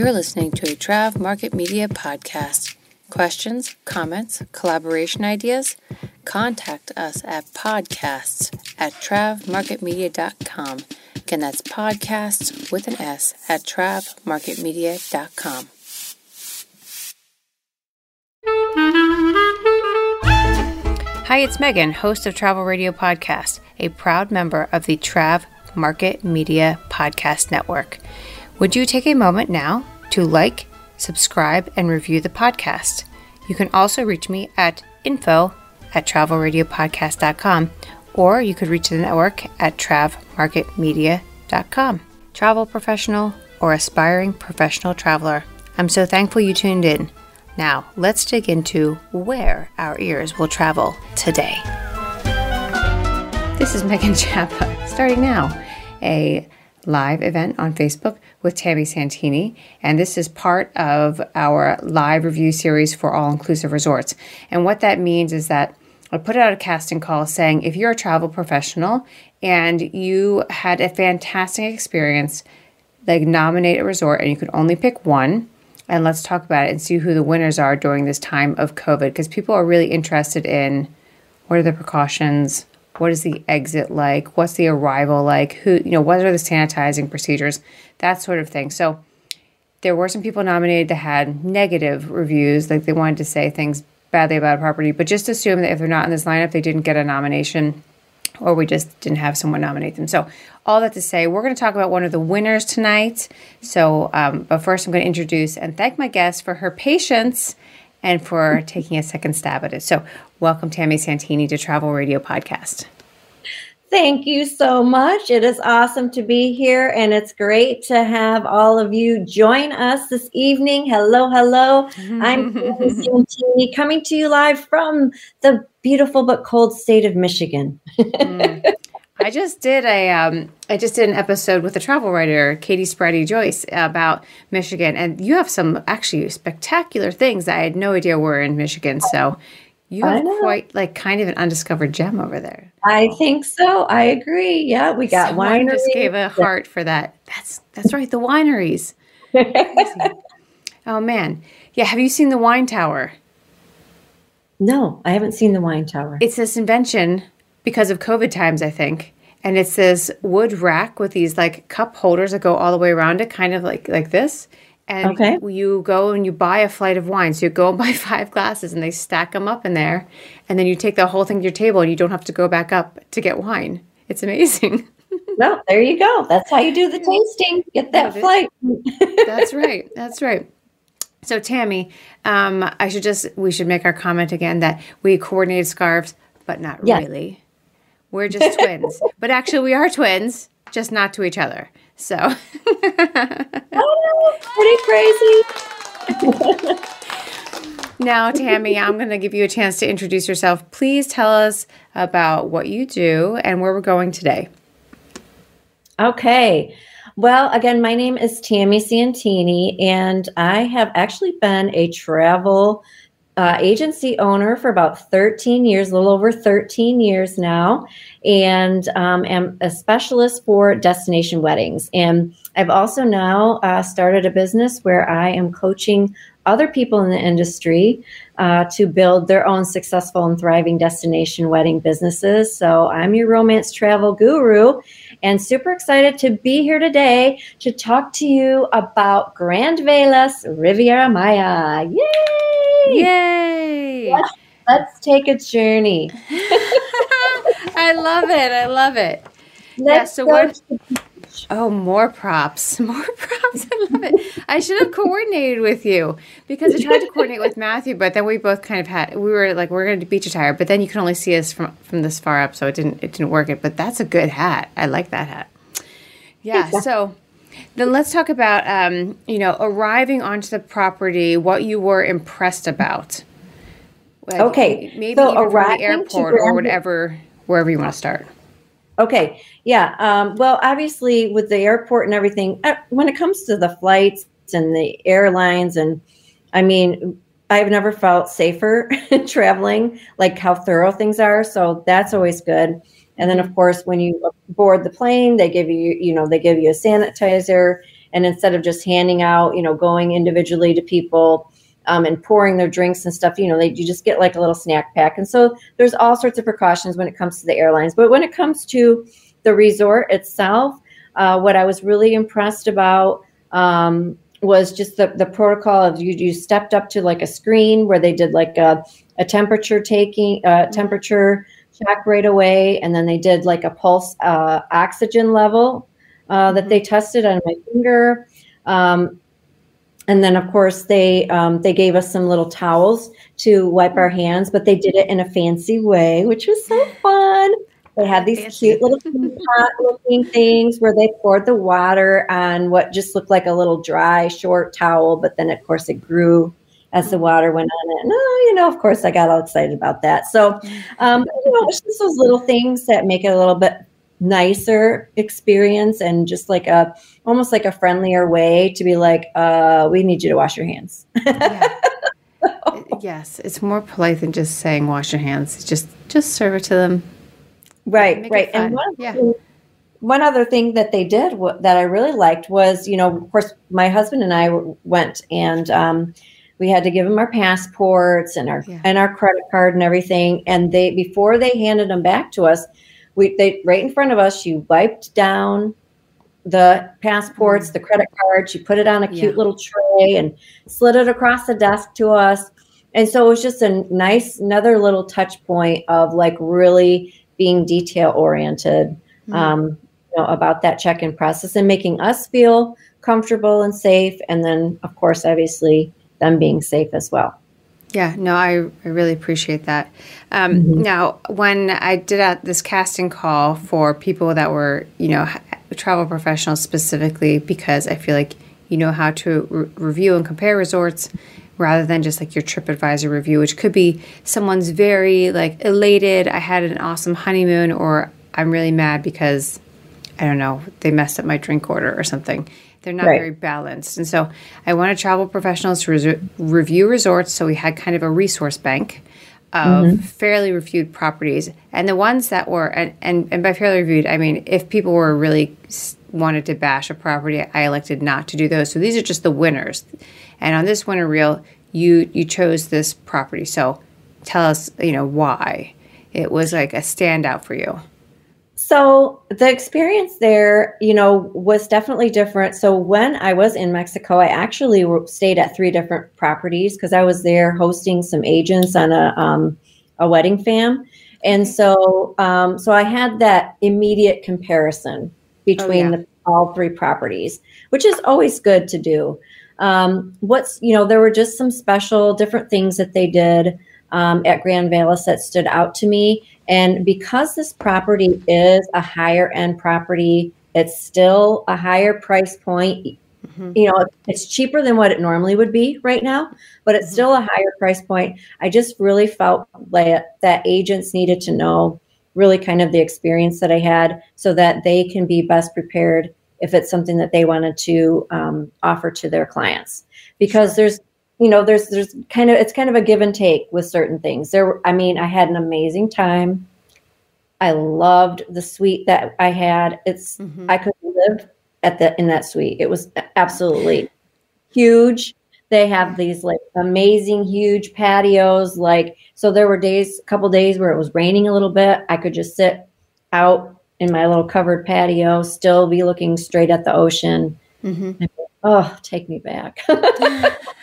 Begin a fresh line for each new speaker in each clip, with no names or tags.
You're listening to a Trav Market Media podcast. Questions, comments, collaboration ideas? Contact us at podcasts at travmarketmedia.com. Again, that's podcasts with an S at travmarketmedia.com. Hi, it's Megan, host of Travel Radio Podcast, a proud member of the Trav Market Media Podcast Network. Would you take a moment now to like, subscribe, and review the podcast? You can also reach me at info at travelradiopodcast.com or you could reach the network at travmarketmedia.com. Travel professional or aspiring professional traveler, I'm so thankful you tuned in. Now, let's dig into where our ears will travel today. This is Megan Chapa, starting now, a live event on Facebook with Tammy Santini. And this is part of our live review series for all inclusive resorts. And what that means is that I put out a casting call saying if you're a travel professional and you had a fantastic experience, like nominate a resort and you could only pick one. And let's talk about it and see who the winners are during this time of COVID because people are really interested in what are the precautions, what is the exit like? What's the arrival like? Who, you know, what are the sanitizing procedures? That sort of thing. So there were some people nominated that had negative reviews, like they wanted to say things badly about a property, but just assume that if they're not in this lineup, they didn't get a nomination or we just didn't have someone nominate them. So, all that to say, we're going to talk about one of the winners tonight. So, um, but first, I'm going to introduce and thank my guest for her patience and for taking a second stab at it. So, welcome Tammy Santini to Travel Radio Podcast.
Thank you so much. It is awesome to be here, and it's great to have all of you join us this evening. Hello, hello. I'm Santini coming to you live from the beautiful but cold state of Michigan.
mm. I just did a um, I just did an episode with a travel writer, Katie Spraddy Joyce, about Michigan, and you have some actually spectacular things that I had no idea were in Michigan. So you have quite like kind of an undiscovered gem over there.
I think so. I agree. Yeah, we got
Someone wineries. just gave a heart for that. That's that's right, the wineries. oh man, yeah. Have you seen the wine tower?
No, I haven't seen the wine tower.
It's this invention because of COVID times, I think. And it's this wood rack with these like cup holders that go all the way around it, kind of like like this. And okay. you go and you buy a flight of wine. So you go and buy five glasses and they stack them up in there. And then you take the whole thing to your table and you don't have to go back up to get wine. It's amazing.
well, there you go. That's how you do the tasting. Get that flight.
That's right. That's right. So Tammy, um, I should just we should make our comment again that we coordinated scarves, but not yes. really. We're just twins. But actually, we are twins, just not to each other. So.
oh, pretty crazy.
now, Tammy, I'm going to give you a chance to introduce yourself. Please tell us about what you do and where we're going today.
Okay. Well, again, my name is Tammy Santini, and I have actually been a travel uh, agency owner for about 13 years, a little over 13 years now, and um, am a specialist for destination weddings. And I've also now uh, started a business where I am coaching other people in the industry uh, to build their own successful and thriving destination wedding businesses. So I'm your romance travel guru and super excited to be here today to talk to you about Grand Velas Riviera Maya. Yay!
Yay!
Let's, let's take a journey.
I love it. I love it. Let's yeah, so what Oh, more props. More props. I love it. I should have coordinated with you because I tried to coordinate with Matthew, but then we both kind of had we were like we're going to beach attire, but then you can only see us from from this far up, so it didn't it didn't work it, but that's a good hat. I like that hat. Yeah, so then let's talk about um, you know, arriving onto the property, what you were impressed about.
Like okay.
Maybe so even from the airport or whatever wherever you want to start.
Okay. Yeah. Um, well, obviously, with the airport and everything, uh, when it comes to the flights and the airlines, and I mean, I've never felt safer traveling, like how thorough things are. So that's always good. And then, of course, when you board the plane, they give you, you know, they give you a sanitizer and instead of just handing out, you know, going individually to people um, and pouring their drinks and stuff, you know, they, you just get like a little snack pack. And so there's all sorts of precautions when it comes to the airlines. But when it comes to the resort itself, uh, what I was really impressed about um, was just the, the protocol of you, you stepped up to like a screen where they did like a, a temperature taking, uh, temperature check right away. And then they did like a pulse uh, oxygen level uh, that they tested on my finger. Um, and then, of course, they um, they gave us some little towels to wipe our hands, but they did it in a fancy way, which was so fun. They had these fancy. cute little pot looking things where they poured the water on what just looked like a little dry, short towel, but then, of course, it grew as the water went on it. And, oh, you know, of course, I got all excited about that. So, um, you know, it's just those little things that make it a little bit nicer experience and just like a almost like a friendlier way to be like uh we need you to wash your hands yeah.
yes it's more polite than just saying wash your hands just just serve it to them
right right and one, yeah. thing, one other thing that they did w- that i really liked was you know of course my husband and i w- went and um, we had to give them our passports and our yeah. and our credit card and everything and they before they handed them back to us we they right in front of us she wiped down the passports mm-hmm. the credit card she put it on a cute yeah. little tray and slid it across the desk to us and so it was just a nice another little touch point of like really being detail oriented mm-hmm. um, you know, about that check-in process and making us feel comfortable and safe and then of course obviously them being safe as well
yeah, no, I, I really appreciate that. Um, mm-hmm. Now, when I did a, this casting call for people that were, you know, travel professionals specifically, because I feel like you know how to re- review and compare resorts rather than just like your TripAdvisor review, which could be someone's very like elated, I had an awesome honeymoon, or I'm really mad because I don't know, they messed up my drink order or something. They're not right. very balanced. And so I wanted travel professionals to review resorts. So we had kind of a resource bank of mm-hmm. fairly reviewed properties. And the ones that were, and, and, and by fairly reviewed, I mean, if people were really wanted to bash a property, I elected not to do those. So these are just the winners. And on this winner reel, you you chose this property. So tell us, you know, why it was like a standout for you.
So the experience there, you know, was definitely different. So when I was in Mexico, I actually stayed at three different properties because I was there hosting some agents on a um, a wedding fam, and so um, so I had that immediate comparison between oh, yeah. the, all three properties, which is always good to do. Um, what's you know there were just some special different things that they did um, at Grand Velas that stood out to me. And because this property is a higher end property, it's still a higher price point. Mm-hmm. You know, it's cheaper than what it normally would be right now, but it's mm-hmm. still a higher price point. I just really felt like that agents needed to know really kind of the experience that I had so that they can be best prepared if it's something that they wanted to um, offer to their clients. Because there's you know there's there's kind of it's kind of a give and take with certain things. There i mean i had an amazing time. I loved the suite that i had. It's mm-hmm. i could live at the in that suite. It was absolutely huge. They have these like amazing huge patios like so there were days a couple days where it was raining a little bit. I could just sit out in my little covered patio still be looking straight at the ocean. Mm-hmm. oh take me back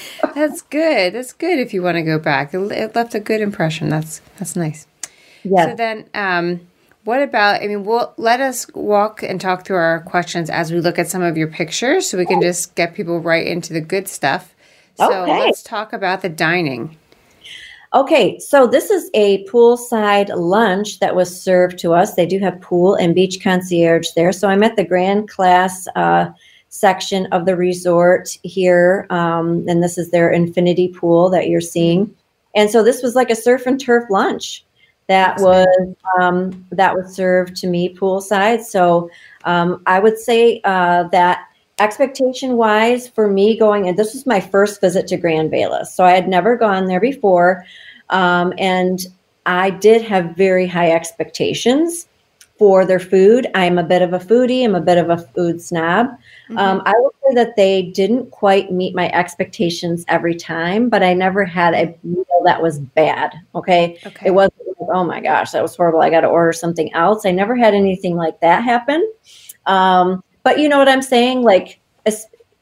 that's good. That's good if you want to go back. It left a good impression. That's that's nice. Yeah. So then, um, what about? I mean, we'll let us walk and talk through our questions as we look at some of your pictures, so we can just get people right into the good stuff. So okay. let's talk about the dining.
Okay, so this is a poolside lunch that was served to us. They do have pool and beach concierge there. So I'm at the Grand Class uh, section of the resort here. Um, and this is their infinity pool that you're seeing. And so this was like a surf and turf lunch that was um, that was served to me poolside. So um, I would say uh, that expectation wise for me going and this was my first visit to Grand Velas. So I had never gone there before. Um, and I did have very high expectations for their food. I'm a bit of a foodie. I'm a bit of a food snob. Mm-hmm. Um, I will say that they didn't quite meet my expectations every time, but I never had a meal that was bad. Okay, okay. it wasn't like, oh my gosh, that was horrible. I got to order something else. I never had anything like that happen. Um, but you know what I'm saying? Like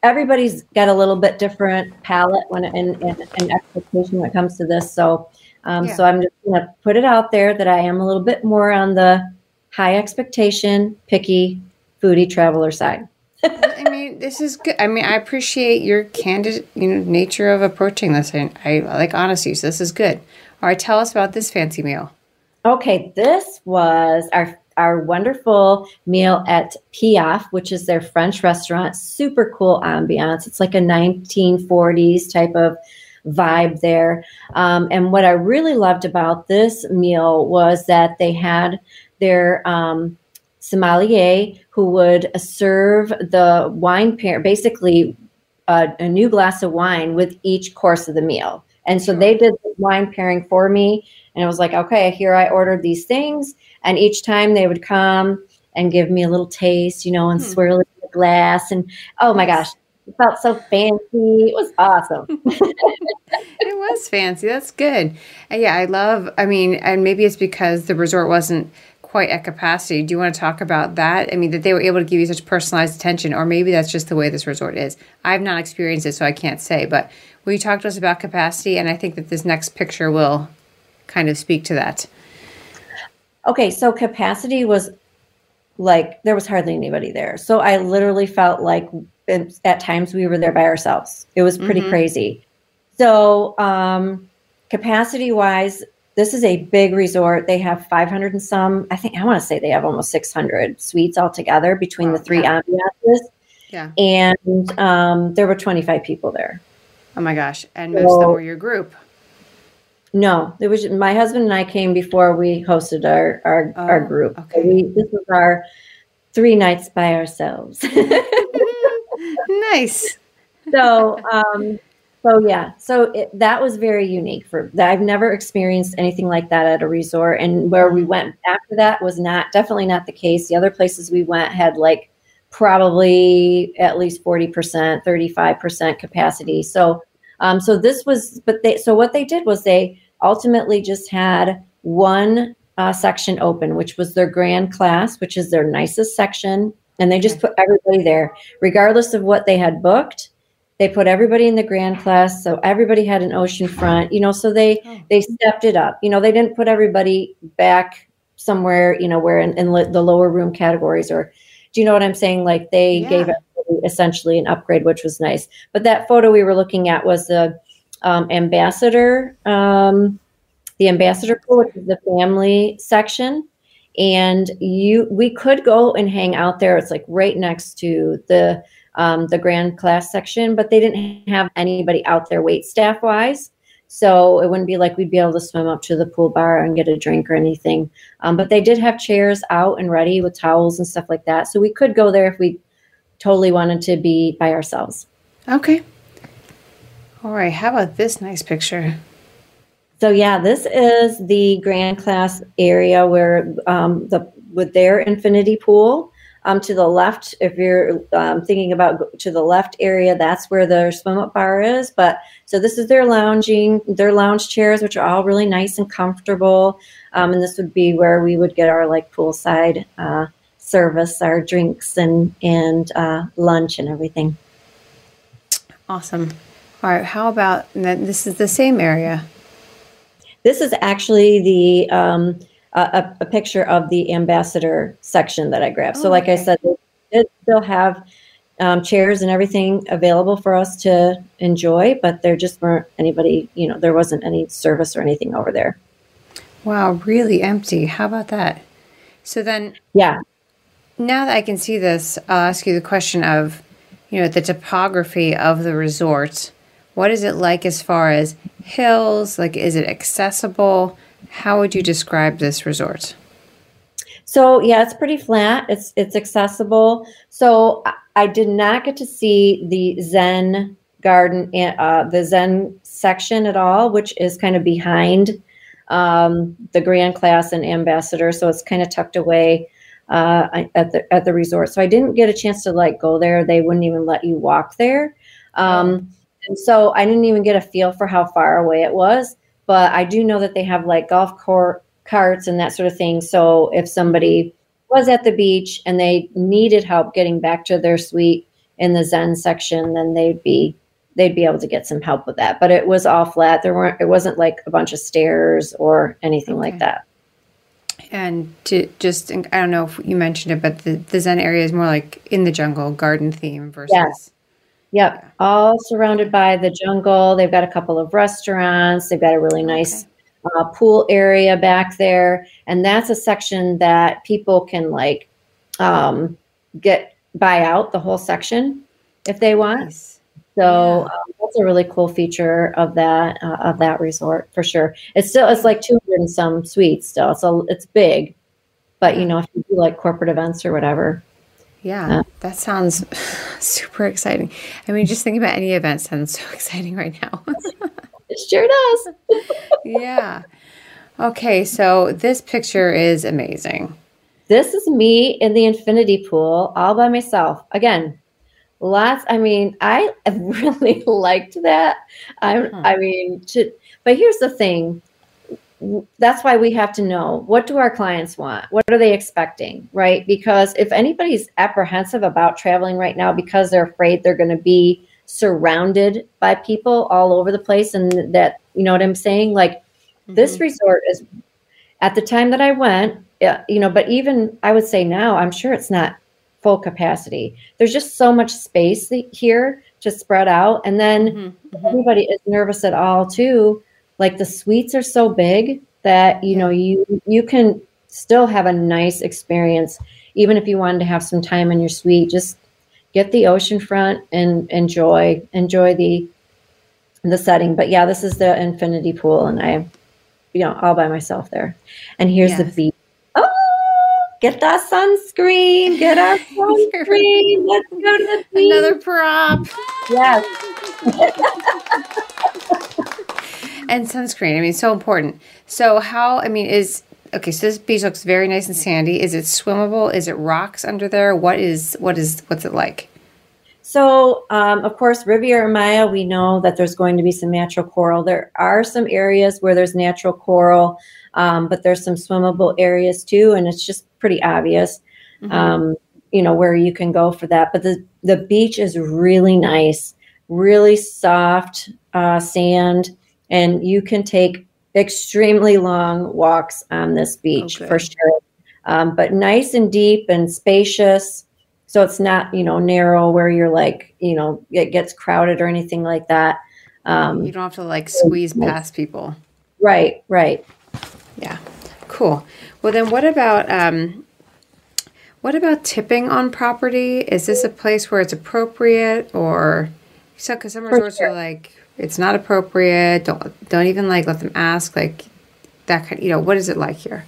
everybody's got a little bit different palate when and, and, and expectation when it comes to this. So, um, yeah. so I'm just gonna put it out there that I am a little bit more on the high expectation, picky, foodie traveler side.
I mean, this is good. I mean, I appreciate your candid, you know, nature of approaching this, and I like honesty. So this is good. All right, tell us about this fancy meal.
Okay, this was our our wonderful meal at Piaf, which is their French restaurant. Super cool ambiance. It's like a 1940s type of vibe there. Um, and what I really loved about this meal was that they had their um, sommelier who would serve the wine pair, basically a, a, new glass of wine with each course of the meal. And so they did the wine pairing for me. And it was like, okay, here I ordered these things. And each time they would come and give me a little taste, you know, and hmm. swirl it in the glass. And oh my gosh, it felt so fancy. It was awesome.
it was fancy. That's good. And yeah, I love, I mean, and maybe it's because the resort wasn't quite at capacity. Do you want to talk about that? I mean, that they were able to give you such personalized attention, or maybe that's just the way this resort is. I've not experienced it, so I can't say. But will you talk to us about capacity? And I think that this next picture will kind of speak to that.
Okay, so capacity was like there was hardly anybody there. So I literally felt like at times we were there by ourselves. It was pretty mm-hmm. crazy. So, um, capacity wise, this is a big resort. They have 500 and some, I think, I want to say they have almost 600 suites altogether between the three yeah. ambiances. Yeah. And um, there were 25 people there.
Oh my gosh. And most so, of them were your group.
No, it was my husband and I came before we hosted our our, oh, our group. Okay. So we, this was our three nights by ourselves.
nice.
So, um, so yeah, so it, that was very unique for that. I've never experienced anything like that at a resort, and where we went after that was not definitely not the case. The other places we went had like probably at least forty percent, thirty five percent capacity. So, um, so this was, but they so what they did was they ultimately just had one uh, section open, which was their grand class, which is their nicest section and they just put everybody there, regardless of what they had booked. They put everybody in the grand class, so everybody had an ocean front. You know, so they oh. they stepped it up. You know, they didn't put everybody back somewhere. You know, where in, in the lower room categories, or do you know what I'm saying? Like they yeah. gave essentially an upgrade, which was nice. But that photo we were looking at was the um, ambassador, um, the ambassador pool, which is the family section and you we could go and hang out there it's like right next to the um, the grand class section but they didn't have anybody out there wait staff wise so it wouldn't be like we'd be able to swim up to the pool bar and get a drink or anything. Um, but they did have chairs out and ready with towels and stuff like that. So we could go there if we totally wanted to be by ourselves.
Okay. All right. How about this nice picture?
So yeah, this is the grand class area where um, the with their infinity pool. Um, to the left, if you're um, thinking about to the left area, that's where their swim up bar is. But so this is their lounging, their lounge chairs, which are all really nice and comfortable. Um, and this would be where we would get our like poolside uh, service, our drinks and and uh, lunch and everything.
Awesome. All right. How about this is the same area?
This is actually the um, a, a, picture of the ambassador section that I grabbed. Oh, so, like okay. I said, they still have um, chairs and everything available for us to enjoy, but there just weren't anybody. You know, there wasn't any service or anything over there.
Wow, really empty. How about that? So then,
yeah.
Now that I can see this, I'll ask you the question of, you know, the topography of the resort what is it like as far as hills? Like, is it accessible? How would you describe this resort?
So yeah, it's pretty flat. It's it's accessible. So I did not get to see the Zen garden, uh, the Zen section at all, which is kind of behind um, the Grand Class and Ambassador. So it's kind of tucked away. uh, at the at the resort. So I didn't get a chance to like go there. They wouldn't even let you walk there. Um, and so I didn't even get a feel for how far away it was. But I do know that they have like golf court carts and that sort of thing. So if somebody was at the beach and they needed help getting back to their suite in the Zen section, then they'd be they'd be able to get some help with that. But it was all flat. There weren't it wasn't like a bunch of stairs or anything okay. like that.
And to just, I don't know if you mentioned it, but the, the Zen area is more like in the jungle, garden theme versus.
Yes. Yep. All surrounded by the jungle. They've got a couple of restaurants. They've got a really nice okay. uh, pool area back there. And that's a section that people can like um, get buy out the whole section if they want. Nice. So yeah. um, that's a really cool feature of that uh, of that resort for sure. It's still it's like 200 and some suites still, so it's big. But you know, if you do like corporate events or whatever,
yeah, uh, that sounds super exciting. I mean, just thinking about any event sounds so exciting right now.
it sure does.
yeah. Okay, so this picture is amazing.
This is me in the infinity pool all by myself. Again, lots i mean i really liked that i hmm. i mean to, but here's the thing that's why we have to know what do our clients want what are they expecting right because if anybody's apprehensive about traveling right now because they're afraid they're going to be surrounded by people all over the place and that you know what i'm saying like mm-hmm. this resort is at the time that i went you know but even i would say now i'm sure it's not full capacity. There's just so much space here to spread out. And then mm-hmm, mm-hmm. everybody is nervous at all too. Like the suites are so big that you know you you can still have a nice experience even if you wanted to have some time in your suite just get the ocean front and enjoy enjoy the the setting but yeah this is the infinity pool and i you know all by myself there and here's yes. the beach oh, get that sunscreen, get our sunscreen. Let's go to the beach.
Another prop.
Yes.
and sunscreen. I mean, so important. So how? I mean, is okay. So this beach looks very nice and sandy. Is it swimmable? Is it rocks under there? What is what is what's it like?
So, um, of course, Riviera Maya, we know that there's going to be some natural coral. There are some areas where there's natural coral, um, but there's some swimmable areas too, and it's just pretty obvious, mm-hmm. um, you know, where you can go for that. But the the beach is really nice, really soft uh, sand, and you can take extremely long walks on this beach okay. for sure. Um, but nice and deep and spacious. So it's not you know narrow where you're like you know it gets crowded or anything like that.
Um, you don't have to like squeeze past people.
Right right.
Yeah. Cool. Well then what about um, what about tipping on property? Is this a place where it's appropriate or so because some resorts sure. are like it's not appropriate don't don't even like let them ask like that kind you know what is it like here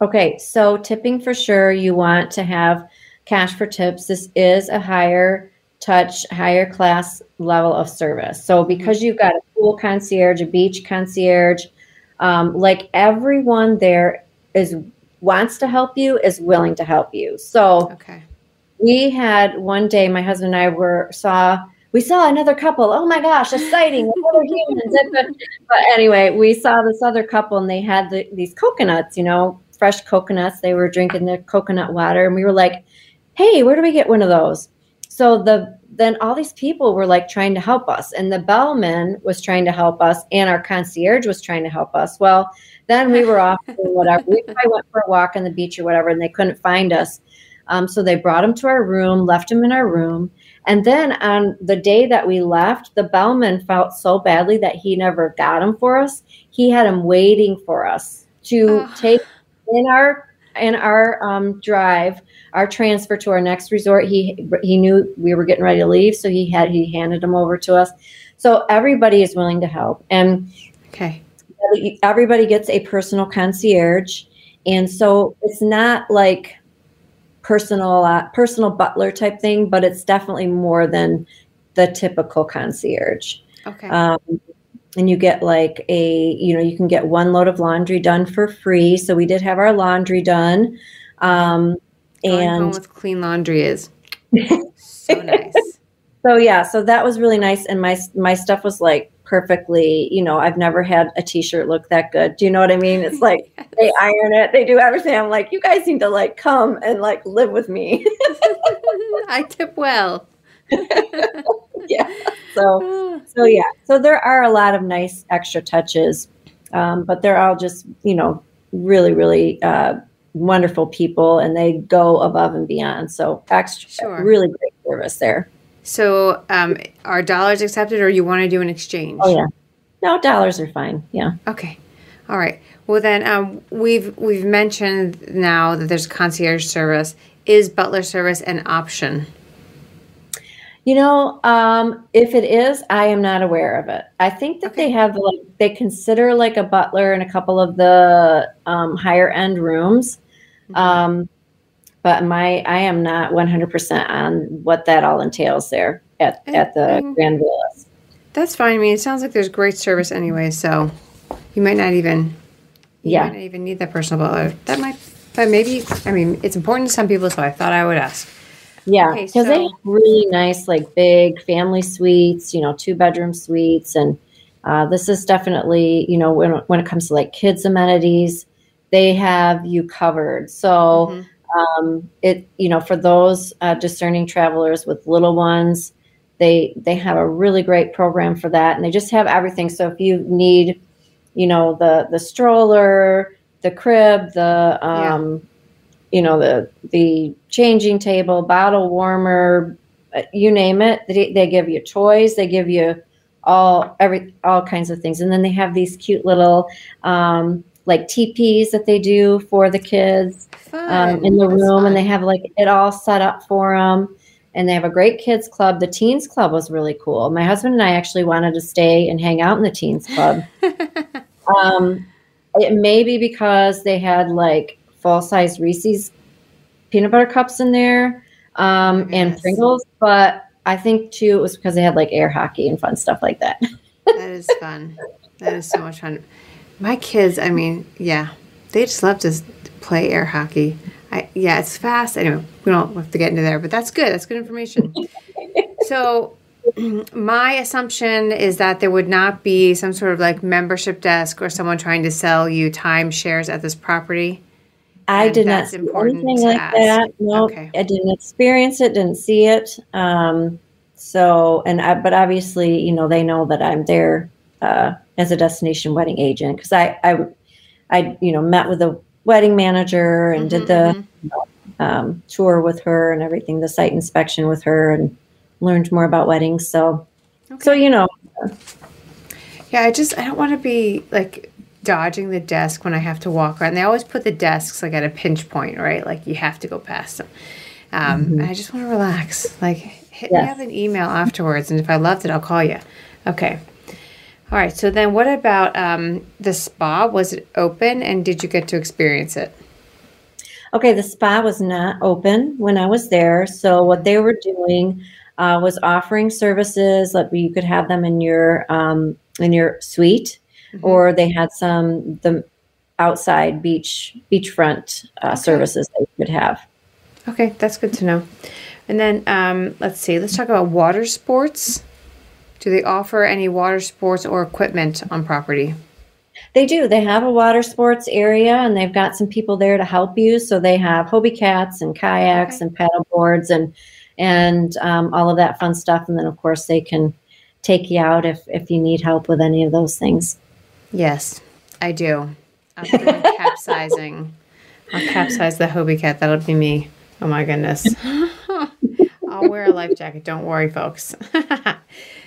okay so tipping for sure you want to have cash for tips. This is a higher touch, higher class level of service. So mm-hmm. because you've got a pool concierge, a beach concierge, um, like everyone there is wants to help you, is willing to help you. So
okay.
we had one day, my husband and I were saw we saw another couple. Oh my gosh, sighting other humans. but anyway, we saw this other couple and they had the, these coconuts, you know, fresh coconuts. They were drinking the coconut water. And we were like, hey, where do we get one of those? So the then all these people were like trying to help us, and the bellman was trying to help us, and our concierge was trying to help us. Well, then we were off whatever. we probably went for a walk on the beach or whatever, and they couldn't find us. Um, so they brought him to our room, left him in our room. And then on the day that we left, the bellman felt so badly that he never got him for us. He had him waiting for us to oh. take in our in our um, drive our transfer to our next resort. He he knew we were getting ready to leave, so he had he handed them over to us. So everybody is willing to help, and
okay,
everybody gets a personal concierge, and so it's not like personal uh, personal butler type thing, but it's definitely more than the typical concierge.
Okay. Um,
and you get like a you know you can get one load of laundry done for free so we did have our laundry done Um, and
with clean laundry is so nice.
so yeah, so that was really nice. And my my stuff was like perfectly. You know, I've never had a T-shirt look that good. Do you know what I mean? It's like they iron it, they do everything. I'm like, you guys need to like come and like live with me.
I tip well.
yeah. So so yeah. So there are a lot of nice extra touches, um, but they're all just you know really really uh, wonderful people, and they go above and beyond. So extra,
Sure.
really great service there.
So, um, are dollars accepted, or you want to do an exchange?
Oh yeah. No dollars are fine. Yeah.
Okay. All right. Well, then um, we've we've mentioned now that there's concierge service. Is butler service an option?
You know, um, if it is, I am not aware of it. I think that
Okay.
they have like they consider like a butler in a couple of the um, higher end rooms.
Mm-hmm.
Um, but my I am not 100% on what that all entails there at, at the
Mm.
Grand Velas.
That's fine. I mean, it sounds like there's great service anyway, so you might not even you
Yeah.
might not even need that personal butler. That might, but maybe. I mean, it's important to some people, so I thought I would ask.
Yeah,
Okay,
because they have really nice, like big family suites, you know, two bedroom suites, and uh, this is definitely, you know, when when it comes to like kids amenities, they have you covered. So
Mhm.
Um, it, you know, for those uh, discerning travelers with little ones, they they have a really great program for that, and they just have everything. So if you need, you know, the the stroller, the crib, the um, you know the the changing table bottle warmer uh, you name it they, they give you toys they give you all every all kinds of things and then they have these cute little um, like teepees that they do for the kids um, in the
That's
room and they have like it all set up for them and they have a great kids club the teens club was really cool my husband and i actually wanted to stay and hang out in the teens club um, it may be because they had like full size Reese's peanut butter cups in there um, and Pringles, but I think too it was because they had like air hockey and fun stuff like that.
that is fun. That is so much fun. My kids, I mean, yeah, they just love to play air hockey. I, yeah, it's fast. Anyway, we don't have to get into there, but that's good. That's good information. so, my assumption is that there would not be some sort of like membership desk or someone trying to sell you timeshares at this property.
I
And
did not
that's
see
important
anything like
ask.
that. No,
Okay.
I didn't experience it, didn't see it. Um, so, and I, but obviously, you know, they know that I'm there uh, as a destination wedding agent because I, I, I, you know, met with the wedding manager and did
Mhm,
the um, tour with her and everything, the site inspection with her, and learned more about weddings. So, so you know,
Yeah, I just I don't want to be like dodging the desk when I have to walk around. They always put the desks like at a pinch point, right? Like you have to go past them. Um, And I just want to relax. Like hit me up an email afterwards, and if I loved it, I'll call you. Okay. All right. So then, what about um, the spa? Was it open, and did you get to experience it?
Okay, the spa was not open when I was there. So what they were doing uh, was offering services that you could have them in your um, in your suite,
Mhm.
or they had some the outside beach beachfront uh,
Okay.
services that you could have.
Okay, that's good to know. And then um, let's see. Let's talk about water sports. Do they offer any water sports or equipment on property?
They do. They have a water sports area, and they've got some people there to help you. So they have Hobie cats and kayaks
Okay.
and paddle boards and and um, all of that fun stuff. And then, of course, they can take you out if if you need help with any of those things.
Yes, I do. I'm doing capsizing. I'll capsize the Hobie cat. That'll be me. Oh my goodness. I'll wear a life jacket. Don't worry, folks.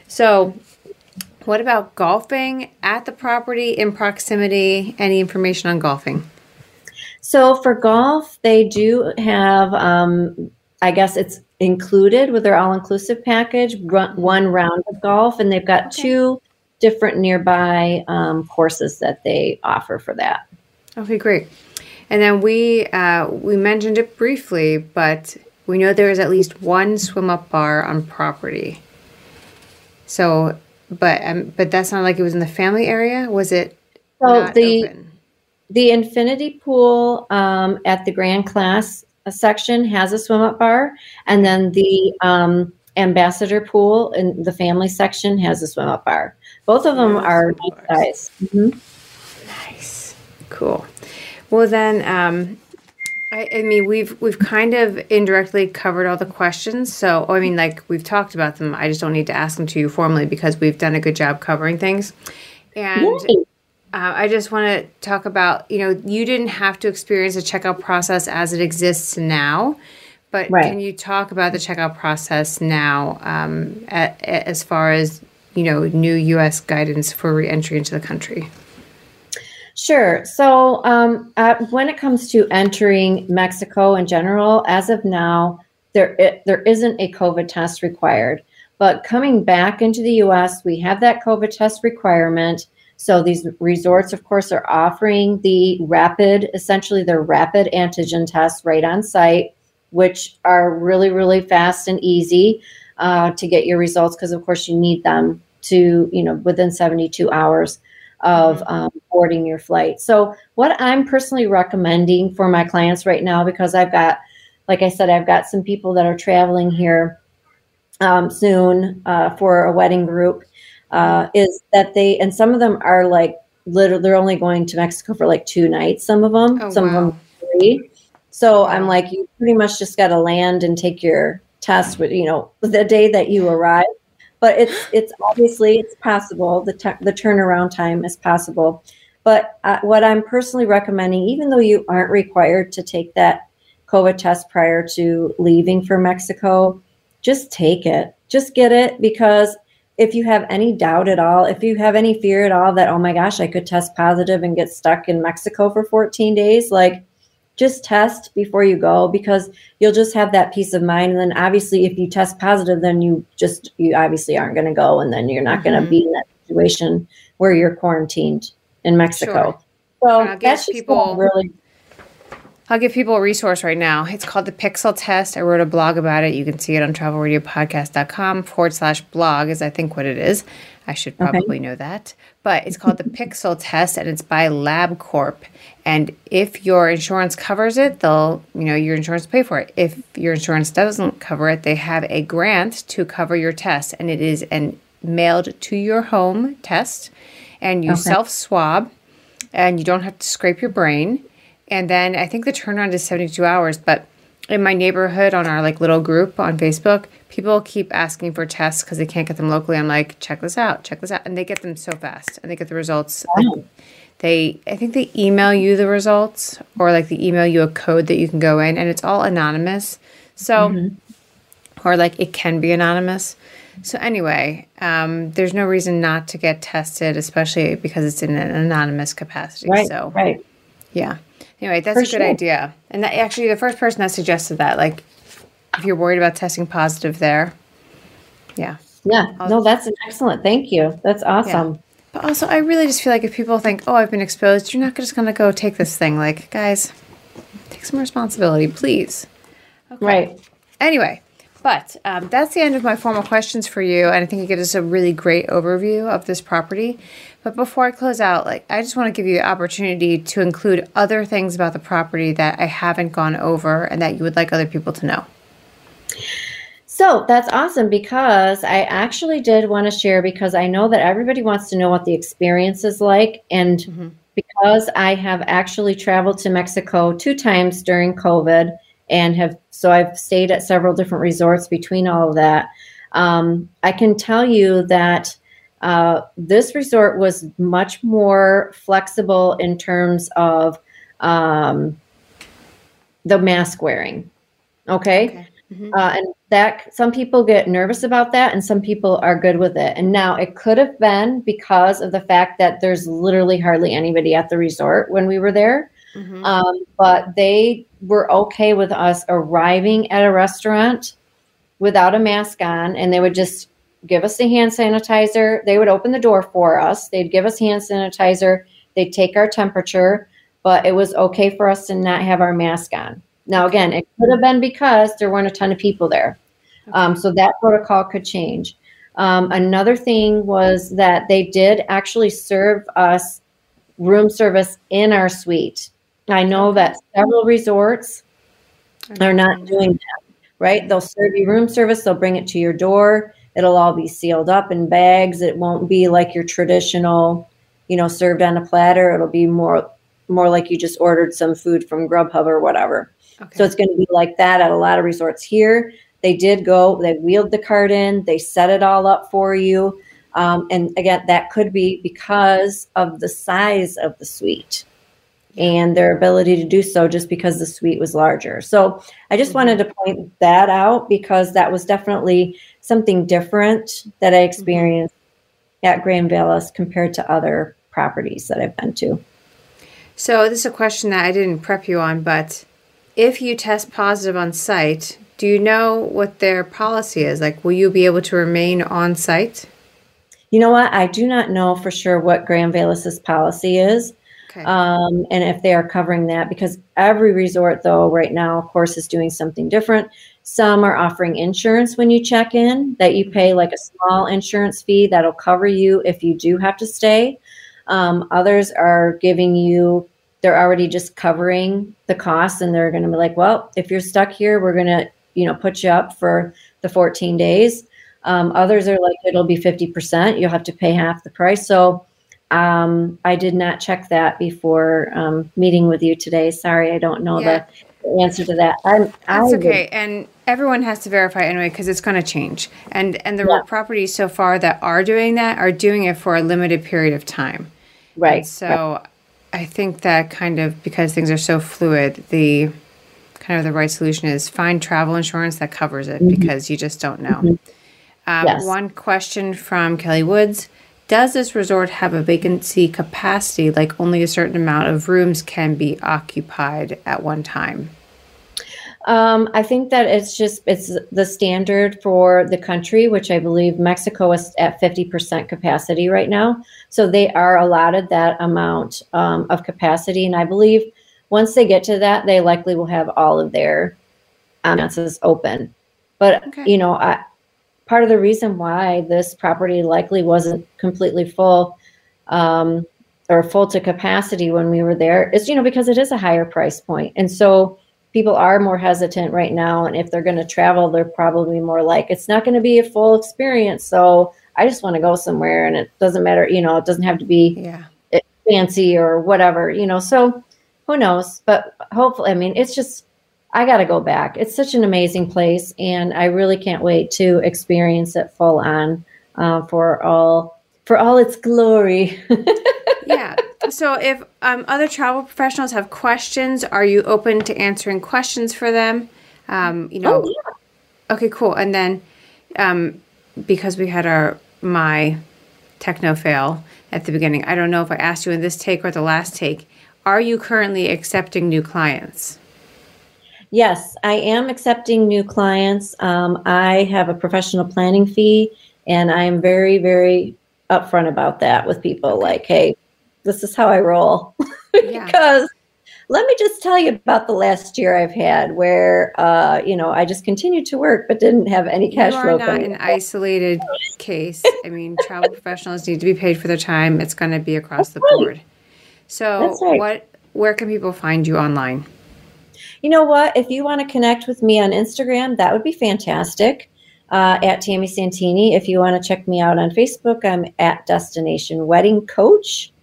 So, what about golfing at the property in proximity? Any information on golfing?
So for golf, they do have. Um, I guess it's included with their all-inclusive package, one round of golf, and they've got
Okay.
two different nearby um, courses that they offer for that.
Okay, great. And then we uh, we mentioned it briefly, but we know there is at least one swim up bar on property. So, but um, but that's not like it was in the family area. Was it
So the
open?
the infinity pool um, at the grand class section has a swim up bar, and then the um, ambassador pool in the family section has a swim up bar. Both of them are nice size. Mm-hmm.
Nice, cool. Well, then, um, I, I, mean, we've we've kind of indirectly covered all the questions. So, I mean, like we've talked about them. I just don't need to ask them to you formally because we've done a good job covering things. And uh, I just want to talk about, you know, you didn't have to experience the checkout process as it exists now, but right. can you talk about the checkout process now um, at, at, as far as, you know, new U.S. guidance for reentry into the country?
Sure. So um, uh, when it comes to entering Mexico in general, as of now, there it, there isn't a COVID test required. But coming back into the U.S., we have that COVID test requirement. So these resorts, of course, are offering the rapid, essentially their rapid antigen tests right on site, which are really, really fast and easy uh, to get your results because, of course, you need them to, you know, within 72 hours of mm-hmm. um, boarding your flight. So what I'm personally recommending for my clients right now, because I've got, like I said, I've got some people that are traveling here um, soon uh, for a wedding group uh, is that they and some of them are like literally they're only going to Mexico for like two nights. Some of them, oh, some wow. of them three. So. I'm like, you pretty much just got to land and take your test with you know the day that you arrive. But it's it's obviously it's possible. The the turnaround time is possible. But uh, what I'm personally recommending, even though you aren't required to take that COVID test prior to leaving for Mexico, just take it. Just get it because if you have any doubt at all, if you have any fear at all that, oh my gosh, I could test positive and get stuck in Mexico for 14 days, like just test before you go because you'll just have that peace of mind. And then obviously, if you test positive, then you just, you obviously aren't going to go and then you're not mm-hmm. going to be in that situation where you're quarantined in Mexico. Sure. So that's people really
I'll give people a resource right now. It's called the Pixel Test. I wrote a blog about it. You can see it on travelradiopodcast.com forward slash blog, is I think what it is. I should probably okay. know that. But it's called the Pixel Test and it's by LabCorp. And if your insurance covers it, they'll, you know, your insurance will pay for it. If your insurance doesn't cover it, they have a grant to cover your test. And it is an mailed to your home test. And you okay. self swab and you don't have to scrape your brain and then I think the turnaround is 72 hours. But in my neighborhood, on our like little group on Facebook, people keep asking for tests because they can't get them locally. I'm like, check this out, check this out, and they get them so fast, and they get the results. They, I think they email you the results, or like they email you a code that you can go in, and it's all anonymous. So, mm-hmm. or like it can be anonymous. So anyway, um, there's no reason not to get tested, especially because it's in an anonymous capacity.
Right.
So,
right.
Yeah. Anyway, that's For a good sure. idea. And that, actually, the first person that suggested that, like, if you're worried about testing positive there, yeah.
Yeah. I'll, no, that's excellent. Thank you. That's awesome. Yeah.
But also, I really just feel like if people think, oh, I've been exposed, you're not just going to go take this thing. Like, guys, take some responsibility, please.
Okay. Right.
Anyway, but um, that's the end of my formal questions for you. And I think it gives us a really great overview of this property. But before I close out, like I just want to give you the opportunity to include other things about the property that I haven't gone over and that you would like other people to know.
So that's awesome because I actually did want to share because I know that everybody wants to know what the experience is like. And mm-hmm. because I have actually traveled to Mexico two times during COVID and have, so I've stayed at several different resorts between all of that. Um, I can tell you that uh, this resort was much more flexible in terms of um, the mask wearing. Okay. okay. Mm-hmm. Uh, and that some people get nervous about that and some people are good with it. And now it could have been because of the fact that there's literally hardly anybody at the resort when we were there. Mm-hmm. Um, but they were okay with us arriving at a restaurant without a mask on and they would just give us the hand sanitizer. They would open the door for us. They'd give us hand sanitizer. They'd take our temperature, but it was okay for us to not have our mask on. Now, again, it could have been because there weren't a ton of people there. Um, so that protocol could change. Um, another thing was that they did actually serve us room service in our suite. I know that several resorts are not doing that, right? They'll serve you room service, they'll bring it to your door. It'll all be sealed up in bags. It won't be like your traditional, you know, served on a platter. It'll be more more like you just ordered some food from Grubhub or whatever. Okay. So it's going to be like that at a lot of resorts here. They did go, they wheeled the cart in, they set it all up for you. Um, and again, that could be because of the size of the suite and their ability to do so just because the suite was larger. So I just mm-hmm. wanted to point that out because that was definitely something different that I mm-hmm. experienced mm-hmm. at Grand Velas compared to other properties that I've been to.
So this is a question that I didn't prep you on, but if you test positive on site, do you know what their policy is? Like, will you be able to remain on site?
You know what? I do not know for sure what Grand Velas's policy is. Okay. Um, and if they are covering that, because every resort, though, right now, of course, is doing something different. Some are offering insurance when you check in, that you pay like a small insurance fee that'll cover you if you do have to stay. Um, others are giving you, they're already just covering the costs and they're going to be like, well, if you're stuck here, we're going to, you know, put you up for the 14 days. Um, others are like, it'll be 50%. You'll have to pay half the price. So um, I did not check that before um, meeting with you today. Sorry, I don't know yeah. the answer to that. I'm,
That's I okay. Would, and everyone has to verify anyway because it's going to change. And and the yeah. properties so far that are doing that are doing it for a limited period of time.
Right.
And so right. I think that kind of because things are so fluid, the kind of the right solution is find travel insurance that covers it mm-hmm. because you just don't know. Mm-hmm. Um, yes. One question from Kelly Woods. Does this resort have a vacancy capacity, like only a certain amount of rooms can be occupied at one time?
Um, I think that it's just it's the standard for the country, which I believe Mexico is at fifty percent capacity right now. So they are allotted that amount um, of capacity, and I believe once they get to that, they likely will have all of their ambulances open. But okay. you know, I, part of the reason why this property likely wasn't completely full um, or full to capacity when we were there is you know because it is a higher price point, and so people are more hesitant right now and if they're going to travel they're probably more like it's not going to be a full experience so i just want to go somewhere and it doesn't matter you know it doesn't have to be
yeah.
fancy or whatever you know so who knows but hopefully i mean it's just i got to go back it's such an amazing place and i really can't wait to experience it full on uh, for all for all its glory
yeah so if um, other travel professionals have questions, are you open to answering questions for them? Um, you know. Oh, yeah. Okay, cool. And then um, because we had our my techno fail at the beginning, I don't know if I asked you in this take or the last take. Are you currently accepting new clients?
Yes, I am accepting new clients. Um, I have a professional planning fee, and I am very, very upfront about that with people. Like, hey, this is how I roll. Yeah. because let me just tell you about the last year I've had where, uh, you know, I just continued to work but didn't have any cash
you
flow.
are not an isolated case. I mean, travel professionals need to be paid for their time. It's going to be across That's the right. board. So, right. what? Where can people find you online?
You know what? If you want to connect with me on Instagram, that would be fantastic. Uh, at Tammy Santini. If you want to check me out on Facebook, I'm at Destination Wedding Coach.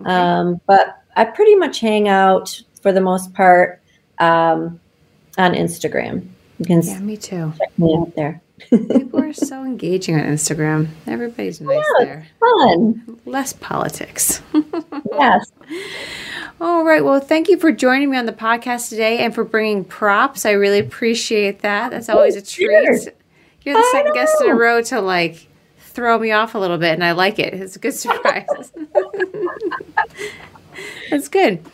Okay. Um, but I pretty much hang out for the most part um, on Instagram.
You can yeah, me too.
Check me out there.
People are so engaging on Instagram. Everybody's nice yeah, there.
Fun.
Less politics.
yes.
All right. Well, thank you for joining me on the podcast today and for bringing props. I really appreciate that. That's always a treat. You're the second guest in a row to like throw me off a little bit, and I like it. It's a good surprise. That's good.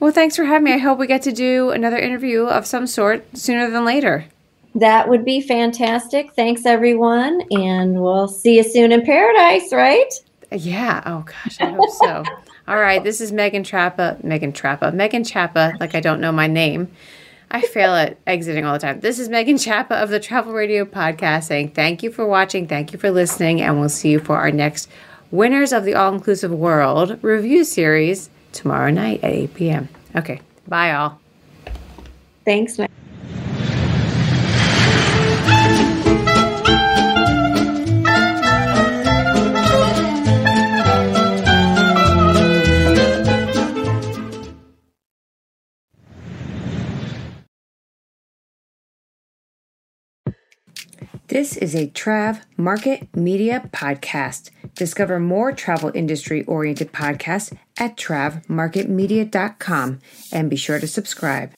Well, thanks for having me. I hope we get to do another interview of some sort sooner than later.
That would be fantastic. Thanks, everyone. And we'll see you soon in paradise, right?
Yeah. Oh, gosh. I hope so. All right. This is Megan Trappa. Megan Trappa. Megan Chappa, like I don't know my name. I fail at exiting all the time. This is Megan Chappa of the Travel Radio Podcast saying thank you for watching, thank you for listening, and we'll see you for our next winners of the All Inclusive World review series tomorrow night at 8 p.m. Okay, bye all.
Thanks, Matt.
This is a Trav Market Media podcast. Discover more travel industry oriented podcasts at travmarketmedia.com and be sure to subscribe.